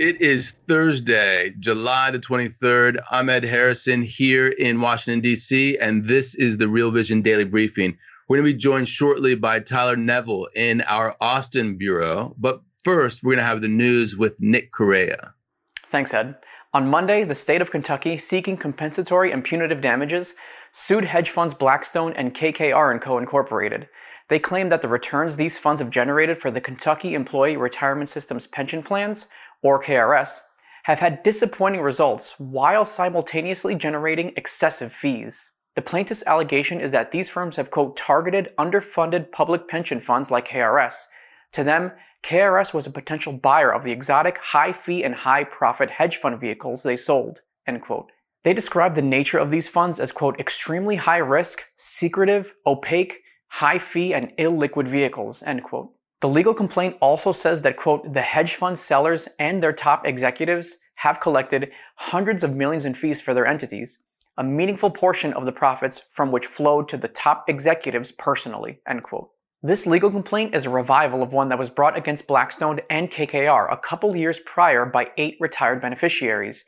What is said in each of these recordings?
It is Thursday, July the 23rd. I'm Ed Harrison here in Washington, D.C., and this is the Real Vision Daily Briefing. We're going to be joined shortly by Tyler Neville in our Austin Bureau. But first, we're going to have the news with Nick Correa. Thanks, Ed. On Monday, the state of Kentucky, seeking compensatory and punitive damages, sued hedge funds Blackstone and KKR & Co. Incorporated. They claim that the returns these funds have generated for the Kentucky Employee Retirement System's pension plans or KRS, have had disappointing results while simultaneously generating excessive fees. The plaintiff's allegation is that these firms have, quote, targeted underfunded public pension funds like KRS. To them, KRS was a potential buyer of the exotic high fee and high profit hedge fund vehicles they sold, end quote. They describe the nature of these funds as, quote, extremely high risk, secretive, opaque, high fee, and illiquid vehicles, end quote. The legal complaint also says that, quote, the hedge fund sellers and their top executives have collected hundreds of millions in fees for their entities, a meaningful portion of the profits from which flowed to the top executives personally, end quote. This legal complaint is a revival of one that was brought against Blackstone and KKR a couple years prior by eight retired beneficiaries.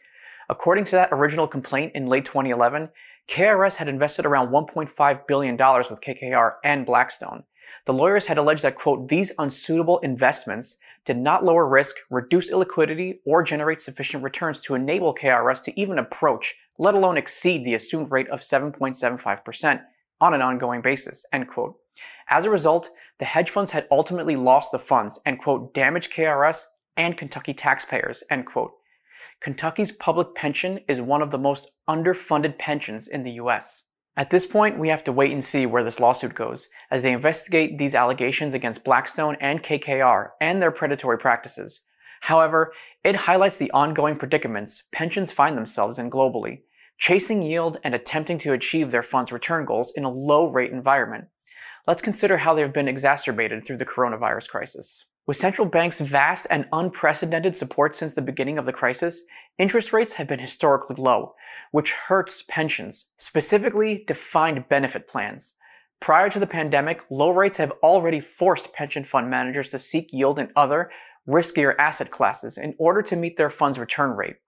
According to that original complaint in late 2011, KRS had invested around $1.5 billion with KKR and Blackstone. The lawyers had alleged that, quote, these unsuitable investments did not lower risk, reduce illiquidity, or generate sufficient returns to enable KRS to even approach, let alone exceed the assumed rate of 7.75% on an ongoing basis, end quote. As a result, the hedge funds had ultimately lost the funds and, quote, damaged KRS and Kentucky taxpayers, end quote. Kentucky's public pension is one of the most underfunded pensions in the US. At this point, we have to wait and see where this lawsuit goes, as they investigate these allegations against Blackstone and KKR and their predatory practices. However, it highlights the ongoing predicaments pensions find themselves in globally, chasing yield and attempting to achieve their funds' return goals in a low rate environment. Let's consider how they have been exacerbated through the coronavirus crisis. With central banks' vast and unprecedented support since the beginning of the crisis, interest rates have been historically low, which hurts pensions, specifically defined benefit plans. Prior to the pandemic, low rates have already forced pension fund managers to seek yield in other, riskier asset classes in order to meet their fund's return rate.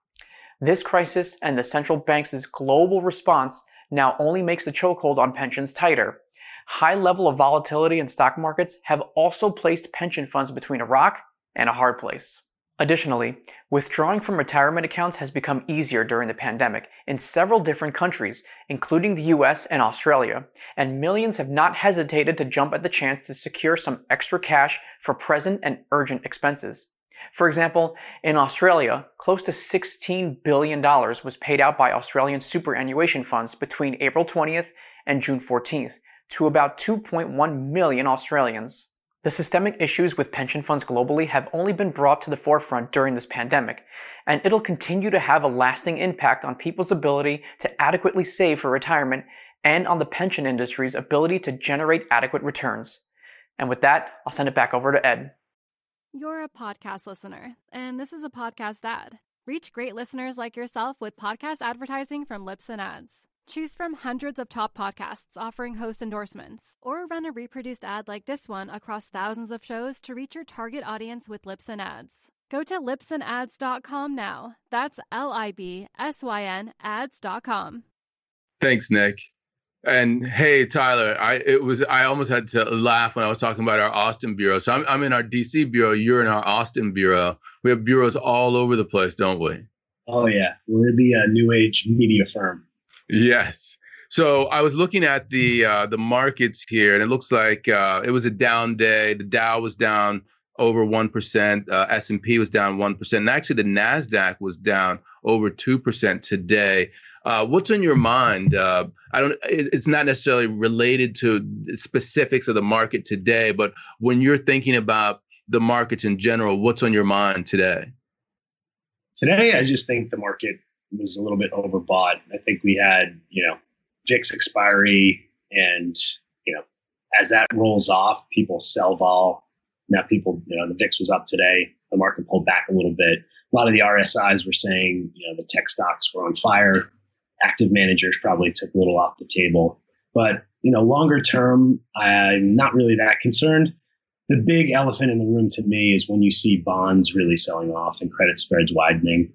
This crisis and the central bank's global response now only makes the chokehold on pensions tighter, high level of volatility in stock markets have also placed pension funds between a rock and a hard place. Additionally, withdrawing from retirement accounts has become easier during the pandemic in several different countries, including the US and Australia, and millions have not hesitated to jump at the chance to secure some extra cash for present and urgent expenses. For example, in Australia, close to $16 billion was paid out by Australian superannuation funds between April 20th and June 14th to about 2.1 million Australians. The systemic issues with pension funds globally have only been brought to the forefront during this pandemic, and it'll continue to have a lasting impact on people's ability to adequately save for retirement and on the pension industry's ability to generate adequate returns. And with that, I'll send it back over to Ed. You're a podcast listener, and this is a podcast ad. Reach great listeners like yourself with podcast advertising from Libsyn Ads. Choose from hundreds of top podcasts offering host endorsements, or run a reproduced ad like this one across thousands of shows to reach your target audience with Libsyn Ads. Go to libsynads.com now. That's L I B S Y N ads.com. Thanks, Nick. And hey, Tyler, I it was I almost had to laugh when I was talking about our Austin bureau. So I'm I'm in our DC bureau. You're in our Austin bureau. We have bureaus all over the place, don't we? Oh yeah, we're the uh, new age media firm. Yes. So I was looking at the uh, the markets here, and it looks like uh, it was a down day. The Dow was down over one percent. Uh, S and P was down one percent, and actually the Nasdaq was down over two percent today. Uh, what's on your mind? Uh, I don't. It, it's not necessarily related to specifics of the market today, but when you're thinking about the markets in general, what's on your mind today? Today, I just think the market was a little bit overbought. I think we had, you know, VIX expiry, and you know, as that rolls off, people sell vol. Now, people, you know, the VIX was up today. The market pulled back a little bit. A lot of the RSIs were saying, you know, the tech stocks were on fire. Active managers probably took a little off the table. But, you know, longer term, I'm not really that concerned. The big elephant in the room to me is when you see bonds really selling off and credit spreads widening.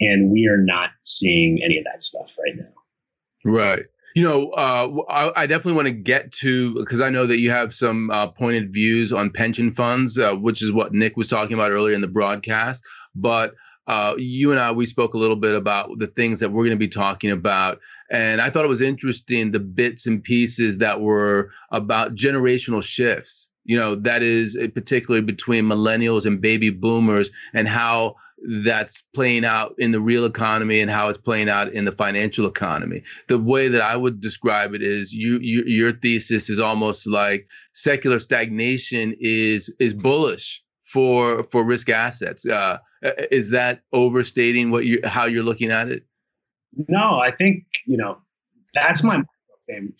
And we are not seeing any of that stuff right now. Right. You know, uh, I, I, definitely want to get to because I know that you have some uh, pointed views on pension funds, uh, which is what Nick was talking about earlier in the broadcast. But uh, you and I, we spoke a little bit about the things that we're going to be talking about. And I thought it was interesting the bits and pieces that were about generational shifts. You know, that is uh, particularly between millennials and baby boomers and how that's playing out in the real economy and how it's playing out in the financial economy. The way that I would describe it is you, you your thesis is almost like secular stagnation is is bullish for for risk assets. Uh, is that overstating what you how you're looking at it? No, I think you know that's my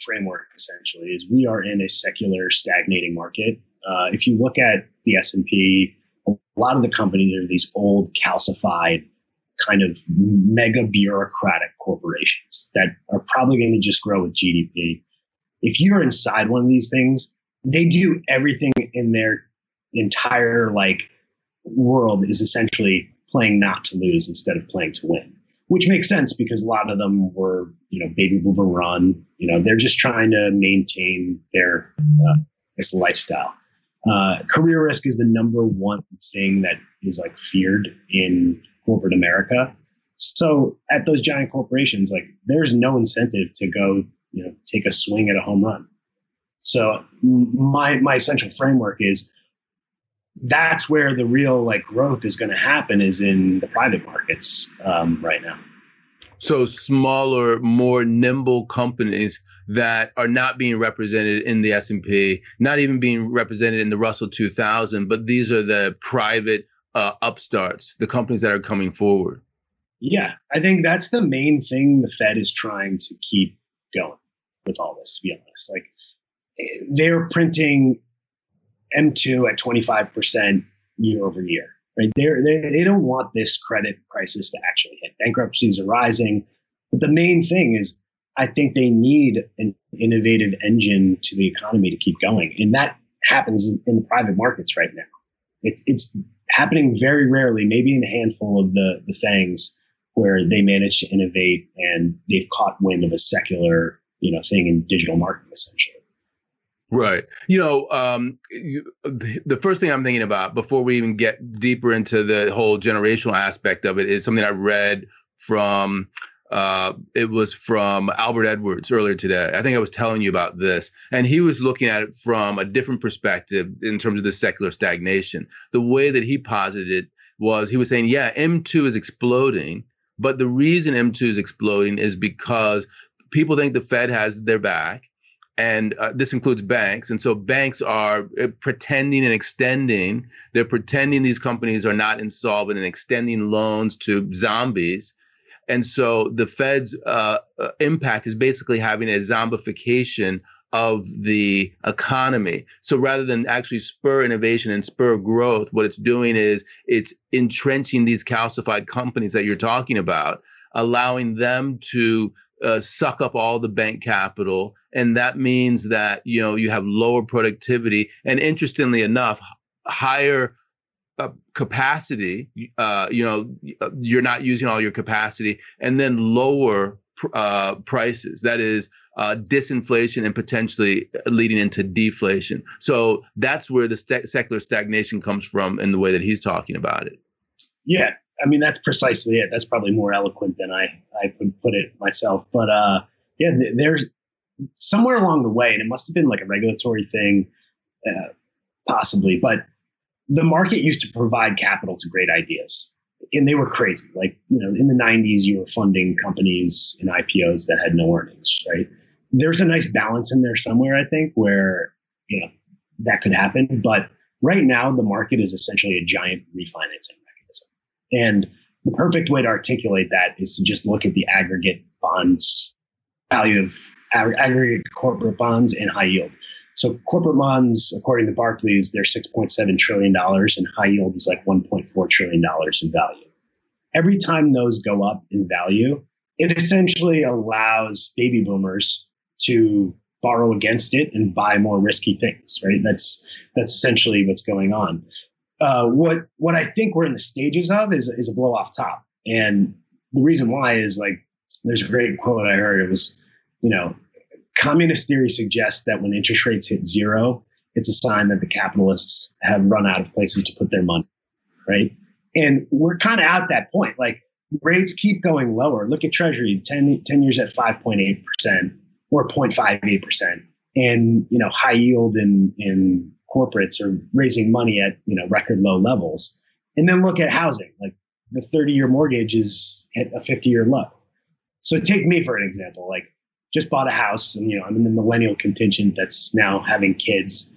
framework essentially is we are in a secular stagnating market. Uh, if you look at the S and P a lot of the companies are these old calcified kind of mega bureaucratic corporations that are probably going to just grow with GDP. If you're inside one of these things, they do everything in their entire like world is essentially playing not to lose instead of playing to win, which makes sense because a lot of them were, you know, baby boomer run. You know, they're just trying to maintain their uh, lifestyle. Uh, career risk is the number one thing that is like feared in corporate America. So at those giant corporations, like there's no incentive to go, you know, take a swing at a home run. So my my essential framework is that's where the real like growth is going to happen is in the private markets um, right now. So smaller, more nimble companies that are not being represented in the S&P, not even being represented in the Russell 2000, but these are the private uh, upstarts, the companies that are coming forward. Yeah, I think that's the main thing the Fed is trying to keep going with all this, to be honest. Like they're printing M2 at 25% year over year. Right? They're, they they don't want this credit crisis to actually hit. Bankruptcies are rising. But the main thing is I think they need an innovative engine to the economy to keep going. And that happens in the private markets right now. It, it's happening very rarely, maybe in a handful of the, the FANGs where they manage to innovate and they've caught wind of a secular, you know, thing in digital marketing essentially. Right. You know, um, the first thing I'm thinking about before we even get deeper into the whole generational aspect of it is something I read from uh, it was from Albert Edwards earlier today. I think I was telling you about this, and he was looking at it from a different perspective in terms of the secular stagnation. The way that he posited it was he was saying, yeah, M2 is exploding, but the reason M2 is exploding is because people think the Fed has their back. And uh, this includes banks. And so banks are uh, pretending and extending, they're pretending these companies are not insolvent and extending loans to zombies and so the Fed's uh, uh, impact is basically having a zombification of the economy. So rather than actually spur innovation and spur growth, what it's doing is it's entrenching these calcified companies that you're talking about, allowing them to uh, suck up all the bank capital. And that means that, you know, you have lower productivity. And interestingly enough, higher uh, capacity, uh, you know, uh, you're not using all your capacity, and then lower uh, prices. That is uh, disinflation and potentially leading into deflation. So that's where the st- secular stagnation comes from in the way that he's talking about it. Yeah, I mean that's precisely it. That's probably more eloquent than I I could put it myself. But uh, yeah, th- there's somewhere along the way, and it must have been like a regulatory thing, uh, possibly, but the market used to provide capital to great ideas. and they were crazy. Like, you know, in the 90s, you were funding companies in IPOs that had no earnings, right? There's a nice balance in there somewhere, I think, where, you know, that could happen. But right now, the market is essentially a giant refinancing mechanism. And the perfect way to articulate that is to just look at the aggregate bonds value of aggregate corporate bonds and high yield. So corporate bonds, according to Barclays, they're $6.7 trillion and high yield is like $1.4 trillion in value. Every time those go up in value, it essentially allows baby boomers to borrow against it and buy more risky things, right? That's that's essentially what's going on. Uh, what what I think we're in the stages of is is a blow off top, and the reason why is like there's a great quote I heard. It was, you know, communist theory suggests that when interest rates hit zero, it's a sign that the capitalists have run out of places to put their money, right? And we're kind of at that point. Like rates keep going lower. Look at Treasury, 10, 10 years at 5.8% or 0.58%. And, you know, high yield and, in corporates are raising money at, you know, record low levels. And then look at housing. Like the 30 year mortgage is at a 50 year low. So take me for an example. Like just bought a house, and you know I'm in the millennial contingent that's now having kids.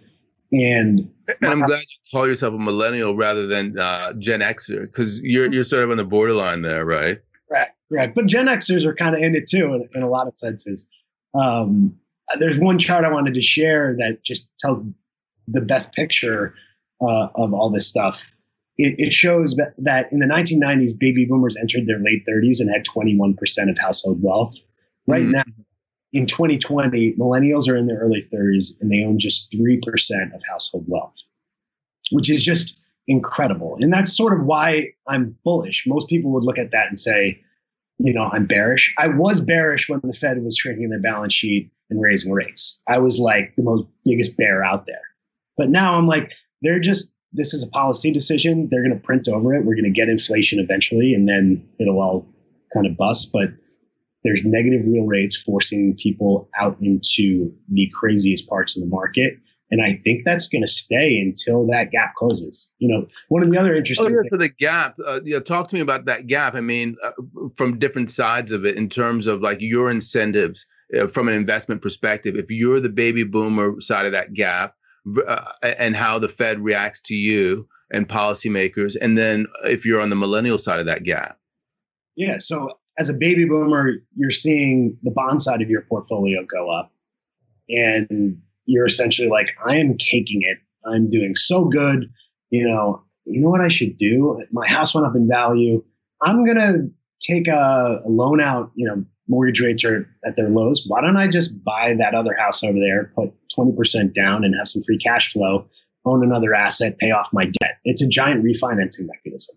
And and I'm glad you call yourself a millennial rather than uh, Gen Xer because you're you're sort of on the borderline there, right? Right, right. But Gen Xers are kind of in it too, in, in a lot of senses. Um, there's one chart I wanted to share that just tells the best picture uh, of all this stuff. It, it shows that in the 1990s, baby boomers entered their late 30s and had 21% of household wealth. Right mm-hmm. now, in 2020, millennials are in their early 30s and they own just 3% of household wealth, which is just incredible. And that's sort of why I'm bullish. Most people would look at that and say, you know, I'm bearish. I was bearish when the Fed was shrinking their balance sheet and raising rates. I was like the most biggest bear out there. But now I'm like, they're just, this is a policy decision. They're going to print over it. We're going to get inflation eventually, and then it'll all kind of bust. But there's negative real rates forcing people out into the craziest parts of the market. And I think that's going to stay until that gap closes. You know, one of the other interesting. Oh yeah, for the gap. Uh, yeah, talk to me about that gap. I mean, uh, from different sides of it, in terms of like your incentives uh, from an investment perspective. If you're the baby boomer side of that gap, uh, and how the Fed reacts to you and policymakers, and then if you're on the millennial side of that gap. Yeah. So as a baby boomer, you're seeing the bond side of your portfolio go up. And you're essentially like, I am caking it. I'm doing so good. You know, you know what I should do? My house went up in value. I'm gonna take a, a loan out, you know, mortgage rates are at their lows. Why don't I just buy that other house over there, put 20% down and have some free cash flow, own another asset, pay off my debt? It's a giant refinancing mechanism.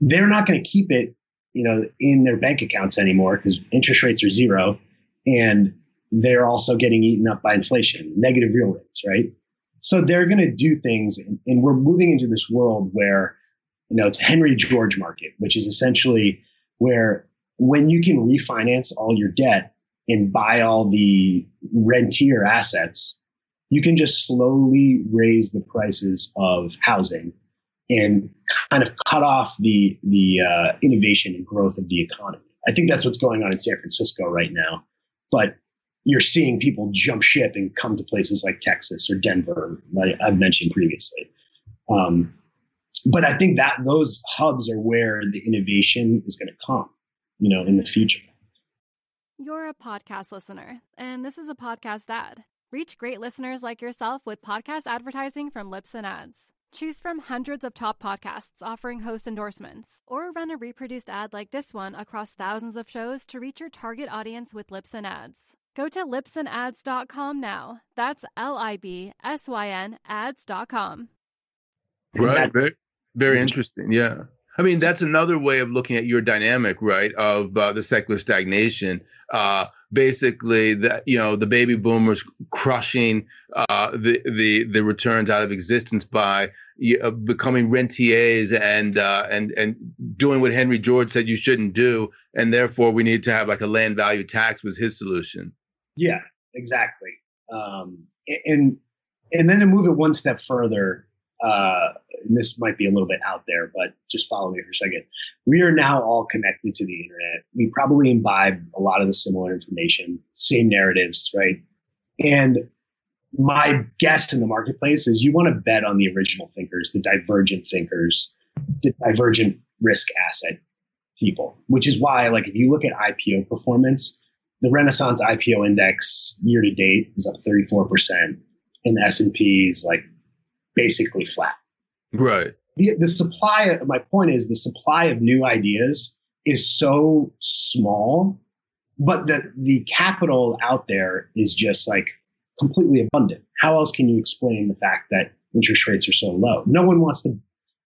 They're not going to keep it you know, in their bank accounts anymore because interest rates are zero and they're also getting eaten up by inflation, negative real rates, right? So they're going to do things, and, and we're moving into this world where, you know, it's Henry George market, which is essentially where when you can refinance all your debt and buy all the rentier assets, you can just slowly raise the prices of housing and kind of cut off the the uh, innovation and growth of the economy. I think that's what's going on in San Francisco right now. But you're seeing people jump ship and come to places like Texas or Denver, like I've mentioned previously. Um, but I think that those hubs are where the innovation is going to come, you know, in the future. You're a podcast listener, and this is a podcast ad. Reach great listeners like yourself with podcast advertising from Libsyn Ads. Choose from hundreds of top podcasts offering host endorsements, or run a reproduced ad like this one across thousands of shows to reach your target audience with Libsyn Ads. Go to libsynads.com now. That's L I B S Y N ads.com. Right. Very, very interesting. Yeah. I mean, that's another way of looking at your dynamic, right? Of uh, the secular stagnation. Uh, basically, that you know, the baby boomers crushing uh, the the the returns out of existence by uh, becoming rentiers and uh, and and doing what Henry George said you shouldn't do, and therefore we need to have like a land value tax was his solution. Yeah, exactly. Um, and and then to move it one step further, uh, and this might be a little bit out there, but just follow me for a second. We are now all connected to the internet. We probably imbibe a lot of the similar information, same narratives, right? And my guess in the marketplace is you want to bet on the original thinkers, the divergent thinkers, the divergent risk asset people, which is why, like, if you look at IPO performance, the Renaissance IPO index year to date is up 34%, and the S&P is like basically flat. Right. The, the supply, my point is, the supply of new ideas is so small, but the, the capital out there is just like completely abundant. How else can you explain the fact that interest rates are so low? No one wants to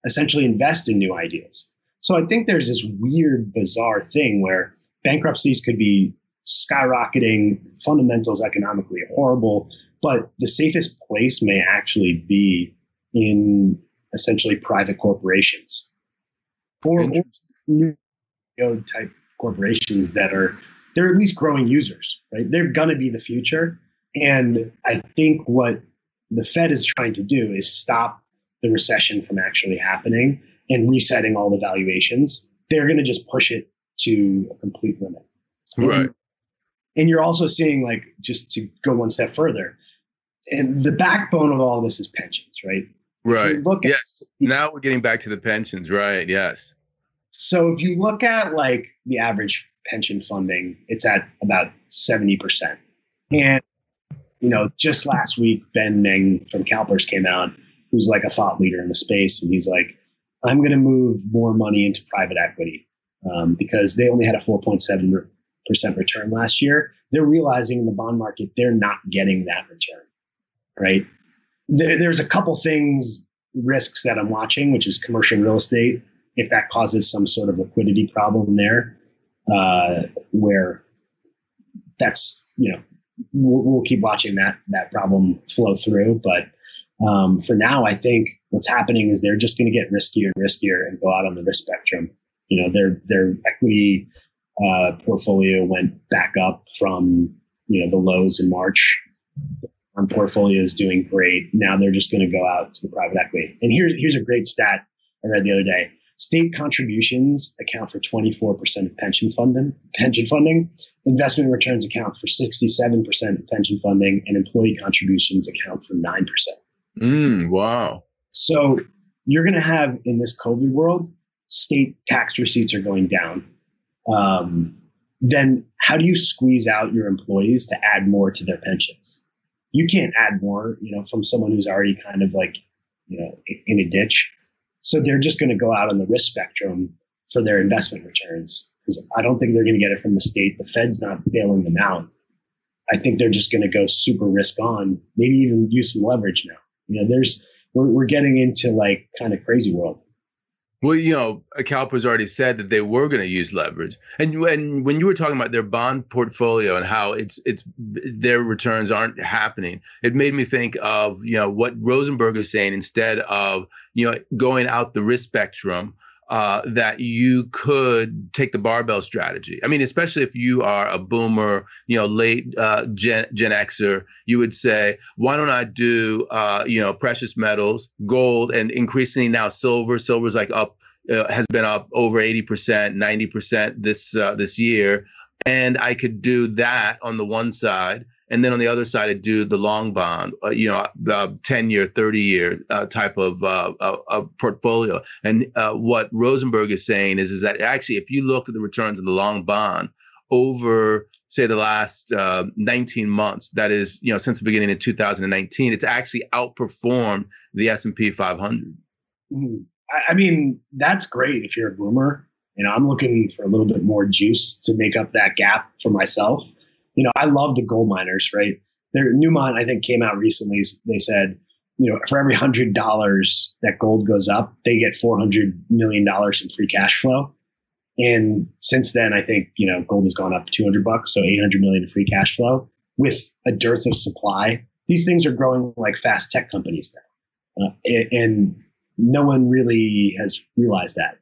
essentially invest in new ideas. So I think there's this weird, bizarre thing where bankruptcies could be skyrocketing, fundamentals economically horrible, but the safest place may actually be in essentially private corporations or, or new type corporations that are they're at least growing users, right? They're gonna be the future. And I think what the Fed is trying to do is stop the recession from actually happening and resetting all the valuations. They're going to just push it to a complete limit. Right. And, and you're also seeing, like, just to go one step further, and the backbone of all this is pensions, right? Right. Look at, yes. Now we're getting back to the pensions. Right. Yes. So if you look at like the average pension funding, it's at about 70%. And you know, just last week, Ben Meng from CalPERS came out, who's like a thought leader in the space, and he's like, I'm going to move more money into private equity um, because they only had a 4.7% return last year. They're realizing in the bond market, they're not getting that return, right? There, there's a couple things, risks that I'm watching, which is commercial real estate. If that causes some sort of liquidity problem there, uh, where that's, you know, we'll, we'll, keep watching that that problem flow through. But um, for now, I think what's happening is they're just going to get riskier and riskier and go out on the risk spectrum. You know, their their equity uh, portfolio went back up from you know the lows in March. Our portfolio is doing great. Now they're just going to go out to the private equity. And here's here's a great stat I read the other day. State contributions account for 24% of pension funding. Pension funding. Investment returns account for 67% of pension funding, and employee contributions account for 9%. Mm, wow. So you're going to have in this COVID world, state tax receipts are going down. Um, then how do you squeeze out your employees to add more to their pensions? You can't add more, you know, from someone who's already kind of like, you know, in a ditch. So they're just going to go out on the risk spectrum for their investment returns because I don't think they're going to get it from the state. The Fed's not bailing them out. I think they're just going to go super risk on, maybe even use some leverage now. You know, there's we're, we're getting into like kind of crazy world. Well, you know, CalPERS already said that they were going to use leverage, and when when you were talking about their bond portfolio and how it's it's their returns aren't happening, it made me think of you know what Rosenberg is saying instead of you know going out the risk spectrum. Uh, that you could take the barbell strategy. I mean, especially if you are a boomer, you know, late uh, Gen, Gen Xer, you would say, why don't I do, uh, you know, precious metals, gold, and increasingly now silver. Silver's like up, uh, has been up over 80%, 90% this uh, this year. And I could do that on the one side and then on the other side, I do the long bond, uh, you know, uh, 10 year, 30 year uh, type of, uh, of portfolio. And uh, what Rosenberg is saying is, is that actually, if you look at the returns of the long bond over, say, the last uh, 19 months, that is, you know, since the beginning of 2019, it's actually outperformed the S&P 500. Mm-hmm. I mean, that's great if you're a boomer. Know, I'm looking for a little bit more juice to make up that gap for myself you know, I love the gold miners, right? Their Newmont, I think, came out recently. They said, you know, for every hundred dollars that gold goes up, they get four hundred million dollars in free cash flow. And since then, I think you know gold has gone up two hundred bucks, so eight hundred million in free cash flow with a dearth of supply. These things are growing like fast tech companies now, uh, and no one really has realized that.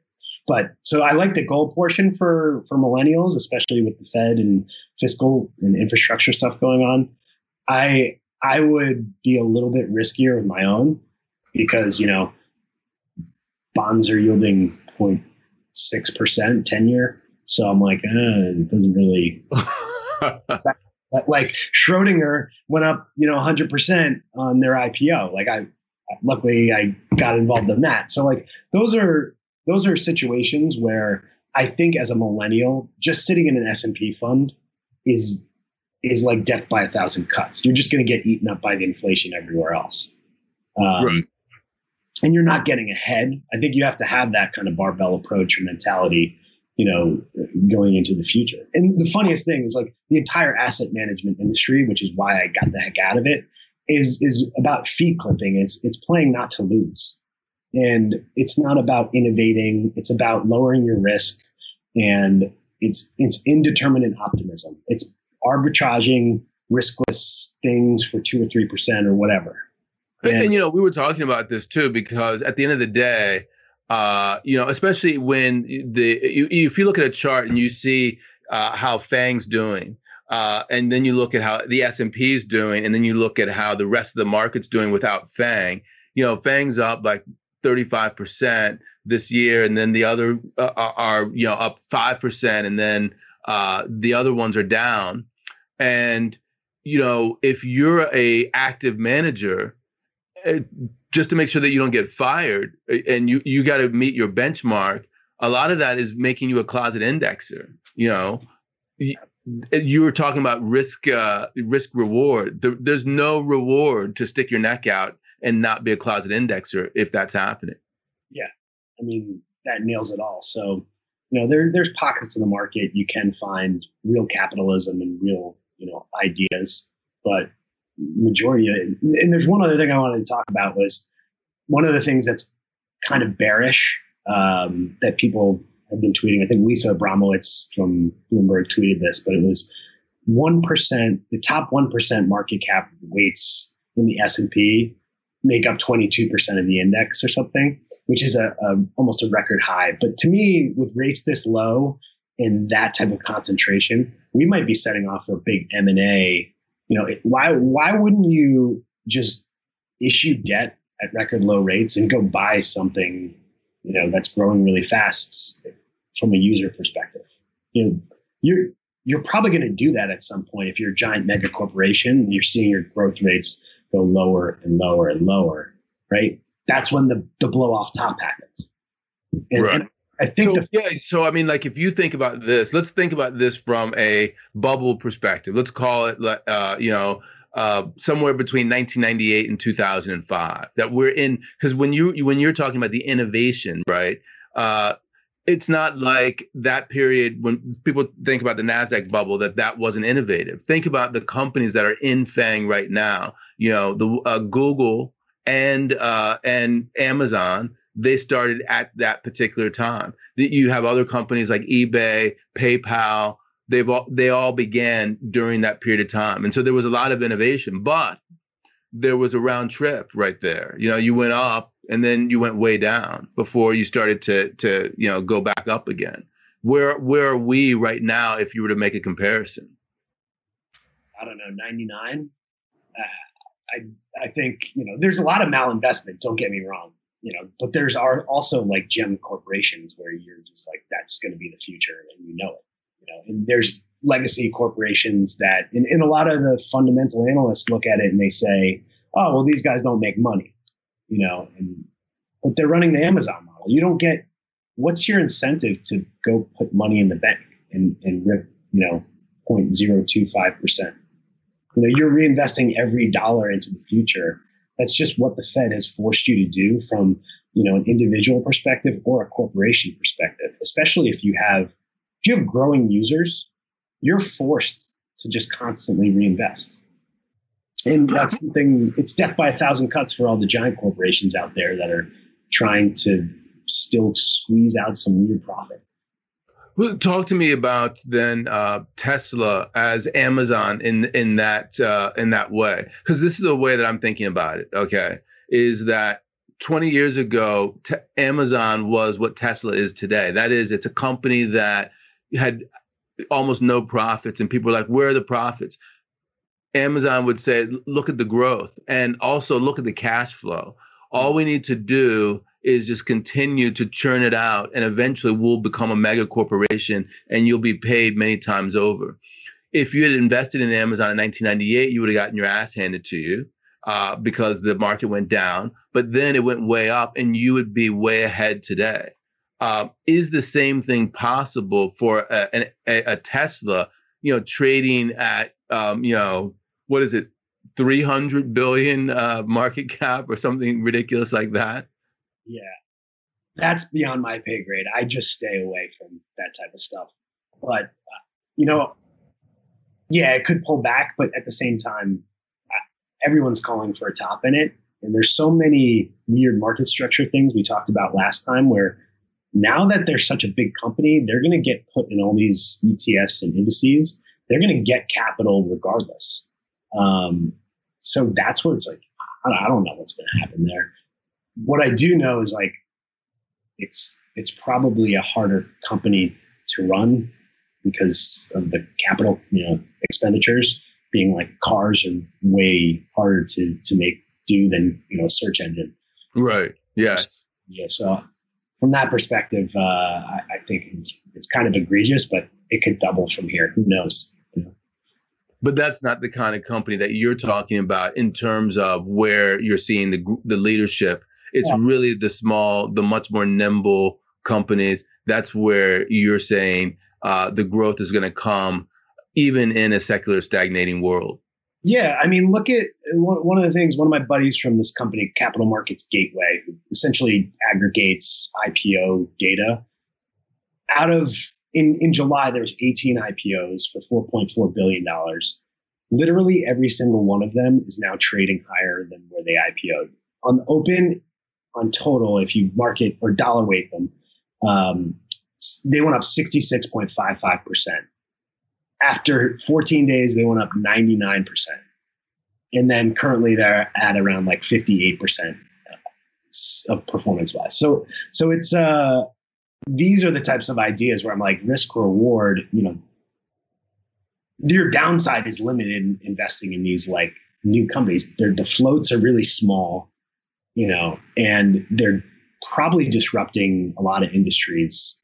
But so I like the gold portion for for millennials, especially with the Fed and fiscal and infrastructure stuff going on. I I would be a little bit riskier with my own. because you know bonds are yielding 0.6% 10 year. So I'm like, eh, it doesn't really. like Schrodinger went up, you know, 100% on their IPO. Like I, luckily I got involved in that. So like those are those are situations where I think as a millennial, just sitting in an S and P fund is is like death by a thousand cuts. You're just going to get eaten up by the inflation everywhere else. Um, right and you're not getting ahead. I think you have to have that kind of barbell approach or mentality, you know, going into the future. And the funniest thing is like the entire asset management industry, which is why I got the heck out of it, is is about fee clipping. It's it's playing not to lose. And it's not about innovating, it's about lowering your risk and it's it's indeterminate optimism. It's arbitraging riskless things for two or three percent or whatever and, and, you know, we were talking about this too because at the end of the day, uh, you know, especially when the you, if you look at a chart and you see uh, how Fang's doing, uh, and then you look at how the S and P is doing, and then you look at how the rest of the market's doing without Fang. You know, Fang's up like thirty five percent this year, and then the other uh, are you know up five percent, and then uh, the other ones are down. And you know, if you're a active manager uh, just to make sure that you don't get fired uh, and you you got to meet your benchmark a lot of that is making you a closet indexer you know you were talking about risk uh, risk reward there, there's no reward to stick your neck out and not be a closet indexer if that's happening yeah i mean that nails it all so you know there there's pockets in the market you can find real capitalism and real you know ideas but majority it. And there's one other thing I wanted to talk about was one of the things that's kind of bearish um, that people have been tweeting. I think Lisa Abramowitz from Bloomberg tweeted this, but it was one percent. The top one percent market cap weights in the S and P make up 22 percent of the index or something, which is a, a almost a record high. But to me, with rates this low and that type of concentration, we might be setting off a big M and A you know, why why wouldn't you just issue debt at record low rates and go buy something, you know, that's growing really fast from a user perspective? You know, you're you're probably going to do that at some point if you're a giant mega corporation and you're seeing your growth rates go lower and lower and lower, right? That's when the the blow off top happens. And, right. and I think so, the- yeah. So I mean, like if you think about this, let's think about this from a bubble perspective. Let's call it, uh, you know, uh, somewhere between 1998 and 2005. That we're in because when you when you're talking about the innovation, right? Uh, it's not like that period when people think about the Nasdaq bubble that that wasn't innovative. Think about the companies that are in Fang right now. You know, the uh, Google and uh, and Amazon they started at that particular time. That you have other companies like eBay, PayPal, they've all they all began during that period of time. And so there was a lot of innovation, but there was a round trip right there. You know, you went up and then you went way down before you started to to, you know, go back up again. Where where are we right now if you were to make a comparison? I don't know, 99. Uh, I I think, you know, there's a lot of malinvestment, don't get me wrong you know, but there's are also like gem corporations where you're just like, that's going to be the future and you know it, you know, and there's legacy corporations that, and, and a lot of the fundamental analysts look at it and they say, oh, well, these guys don't make money, you know, and, but they're running the Amazon model. You don't get, what's your incentive to go put money in the bank and, and rip, you know, 0.025%? You know, you're reinvesting every dollar into the future that's just what the Fed has forced you to do from you know an individual perspective or a corporation perspective. Especially if you have if you have growing users, you're forced to just constantly reinvest. And that's something it's death by a thousand cuts for all the giant corporations out there that are trying to still squeeze out some weird profit. Well, talk to me about then uh, Tesla as Amazon in in that uh, in that way, because this is the way that I'm thinking about it. Okay, is that 20 years ago, te- Amazon was what Tesla is today. That is, it's a company that had almost no profits, and people were like, "Where are the profits?" Amazon would say, "Look at the growth, and also look at the cash flow." All we need to do is just continue to churn it out, and eventually we'll become a mega corporation, and you'll be paid many times over. If you had invested in Amazon in 1998, you would have gotten your ass handed to you uh, because the market went down, but then it went way up, and you would be way ahead today. Uh, is the same thing possible for a, a, a Tesla? You know, trading at um, you know what is it, 300 billion uh, market cap or something ridiculous like that? Yeah, that's beyond my pay grade. I just stay away from that type of stuff. But uh, you know, yeah, it could pull back, but at the same time, everyone's calling for a top in it. And there's so many weird market structure things we talked about last time where now that they're such a big company, they're going to get put in all these ETFs and indices. They're going to get capital regardless. Um, so that's where it's like, I don't know what's going to happen there. What I do know is like, it's it's probably a harder company to run because of the capital, you know, expenditures being like cars are way harder to to make do than you know a search engine. Right. Yes. Yeah. So from that perspective, uh, I, I, think it's it's kind of egregious, but it could double from here. Who knows? But that's not the kind of company that you're talking about in terms of where you're seeing the the leadership. It's yeah. really the small, the much more nimble companies. That's where you're saying uh, the growth is going to come even in a secular stagnating world. Yeah, I mean, look at one of the things. One of my buddies from this company, Capital Markets Gateway, essentially aggregates IPO data. Out of in in July, there was 18 IPOs for 4.4 billion dollars. Literally every single one of them is now trading higher than where they IPO'd. On the open, on total, if you market or dollar weight them, um, they went up 66.55 percent after 14 days, they went up 99%. And then currently they're at around like 58% of performance wise. So, so it's, uh, these are the types of ideas where I'm like risk reward, you know, your downside is limited in investing in these like new companies. Their the floats are really small, you know, and they're probably disrupting a lot of industries.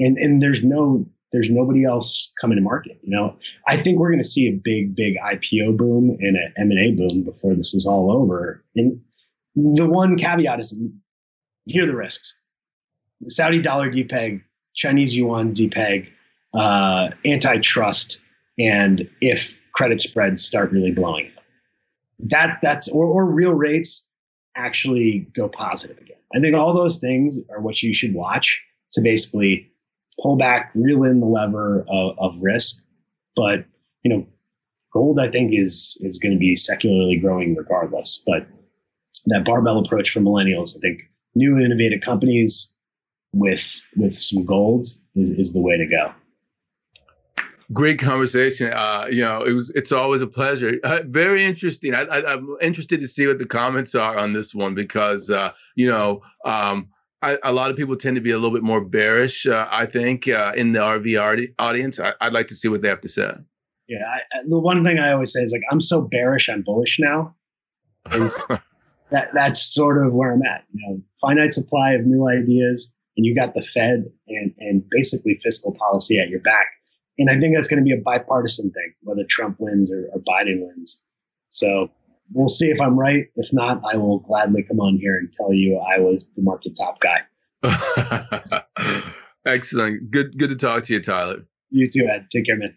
And and there's no there's nobody else coming to market. You know, I think we're going to see a big, big IPO boom and an M and A boom before this is all over. And the one caveat is here are the risks: the Saudi dollar depeg, Chinese yuan depeg, uh, antitrust, and if credit spreads start really blowing That that's or, or real rates actually go positive again. I think all those things are what you should watch to basically pull back, reel in the lever of, of risk. But you know, gold I think is is going to be secularly growing regardless. But that barbell approach for millennials, I think new and innovative companies with with some gold is, is the way to go. Great conversation. Uh, you know, it was. It's always a pleasure. Uh, very interesting. I, am interested to see what the comments are on this one because uh, you know um, I, a lot of people tend to be a little bit more bearish, uh, I think, uh, in the RV audience. I, would like to see what they have to say. Yeah, I, the one thing I always say is like, I'm so bearish, I'm bullish now. That that's sort of where I'm at. You know, finite supply of new ideas, and you got the Fed and and basically fiscal policy at your back. And I think that's going to be a bipartisan thing, whether Trump wins or, or Biden wins. So we'll see if I'm right. If not, I will gladly come on here and tell you I was the market top guy. Excellent. Good good to talk to you, Tyler. You too, Ed. Take care, man.